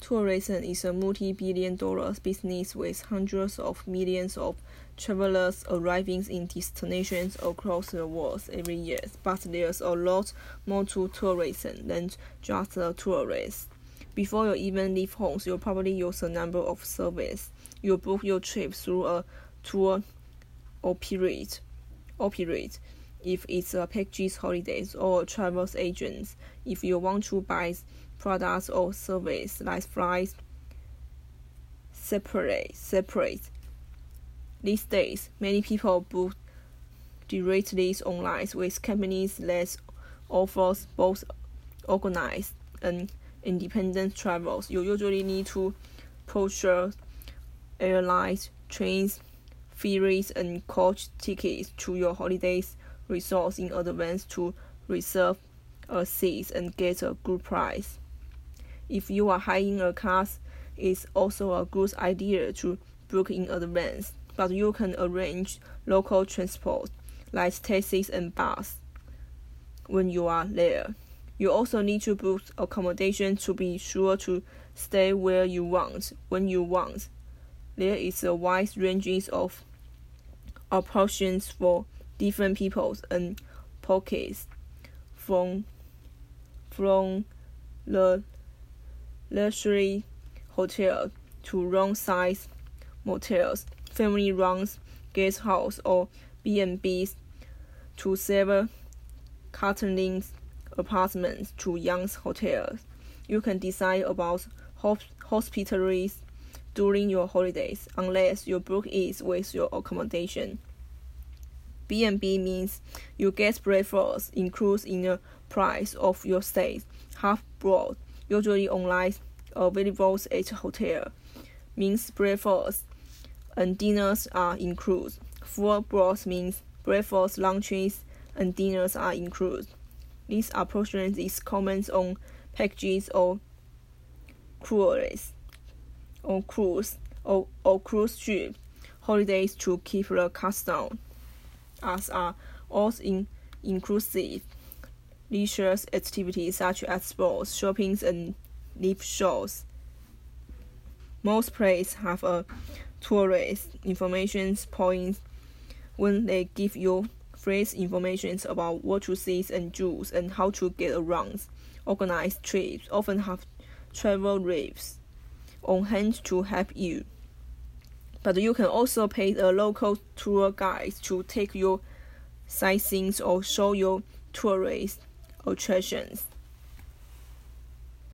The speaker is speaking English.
Tourism is a multi-billion dollar business with hundreds of millions of travelers arriving in destinations across the world every year. But there's a lot more to tourism than just a tourist. Before you even leave home, you'll probably use a number of services. You book your trip through a tour operate, operate if it's a package holidays or a travel agent. If you want to buy products or service like flights, separate, separate. These days, many people book directly online with companies that offers both organized and independent travels. You usually need to purchase airlines, trains, ferries, and coach tickets to your holidays resorts in advance to reserve a seat and get a good price. If you are hiring a car, it's also a good idea to book in advance, but you can arrange local transport like taxis and bus when you are there. You also need to book accommodation to be sure to stay where you want when you want. There is a wide range of options for different peoples and pockets from from the luxury hotel to room-size motels, family-run guest house or B&Bs to several curtaining apartments to young hotels. You can decide about hospitalities during your holidays unless your book is with your accommodation. B&B means you get breakfast included in the price of your stay, half board, usually online uh, available at hotel. Means breakfast and dinners are included. Full board means breakfast, lunches, and dinners are included. This approach is common on packages or cruises, or cruise or, or cruise ship holidays to keep the cost down as are all in inclusive leisure activities such as sports, shopping, and live shows. Most places have a tourist information point when they give you phrase information about what to see and do and how to get around. Organized trips often have travel reps on hand to help you but you can also pay a local tour guide to take your sightseeing or show your tourist attractions.